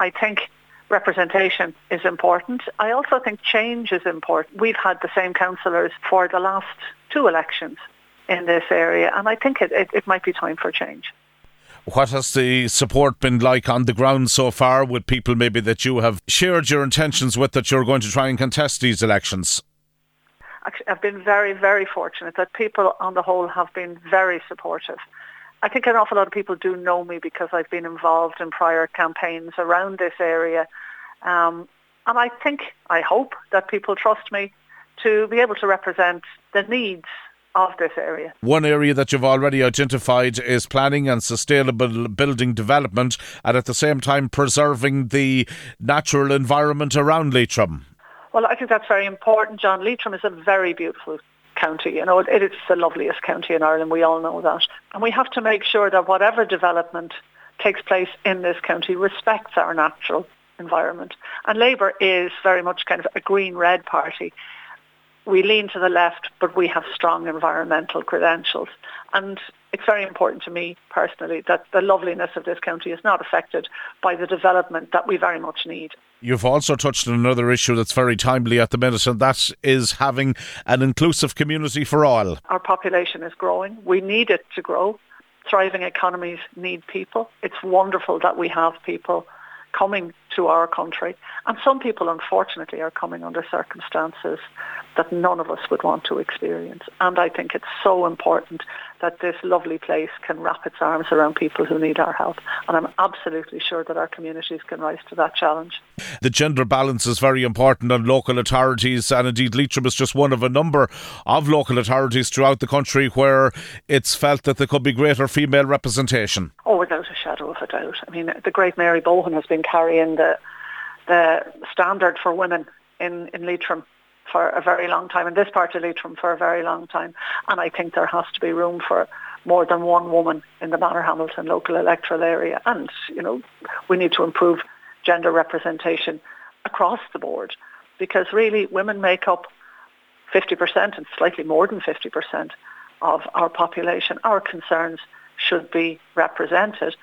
I think representation is important. I also think change is important. We've had the same councillors for the last two elections in this area, and I think it, it, it might be time for change. What has the support been like on the ground so far with people maybe that you have shared your intentions with that you're going to try and contest these elections? Actually, I've been very, very fortunate that people on the whole have been very supportive. I think an awful lot of people do know me because I've been involved in prior campaigns around this area. Um, and I think, I hope that people trust me to be able to represent the needs of this area. One area that you've already identified is planning and sustainable building development and at the same time preserving the natural environment around Leitrim. Well, I think that's very important, John. Leitrim is a very beautiful county. You know, it is the loveliest county in Ireland. We all know that. And we have to make sure that whatever development takes place in this county respects our natural environment. And Labour is very much kind of a green-red party we lean to the left, but we have strong environmental credentials. And it's very important to me personally that the loveliness of this county is not affected by the development that we very much need. You've also touched on another issue that's very timely at the minute, and that is having an inclusive community for all. Our population is growing. We need it to grow. Thriving economies need people. It's wonderful that we have people coming to our country. And some people, unfortunately, are coming under circumstances that none of us would want to experience. And I think it's so important that this lovely place can wrap its arms around people who need our help. And I'm absolutely sure that our communities can rise to that challenge. The gender balance is very important on local authorities, and indeed Leitrim is just one of a number of local authorities throughout the country where it's felt that there could be greater female representation. Oh, without a shadow of a doubt. I mean, the great Mary Bohan has been carrying the the standard for women in, in Leitrim for a very long time, in this part of Leitrim for a very long time. And I think there has to be room for more than one woman in the Manorhamilton local electoral area. And, you know, we need to improve gender representation across the board because really women make up 50% and slightly more than 50% of our population. Our concerns should be represented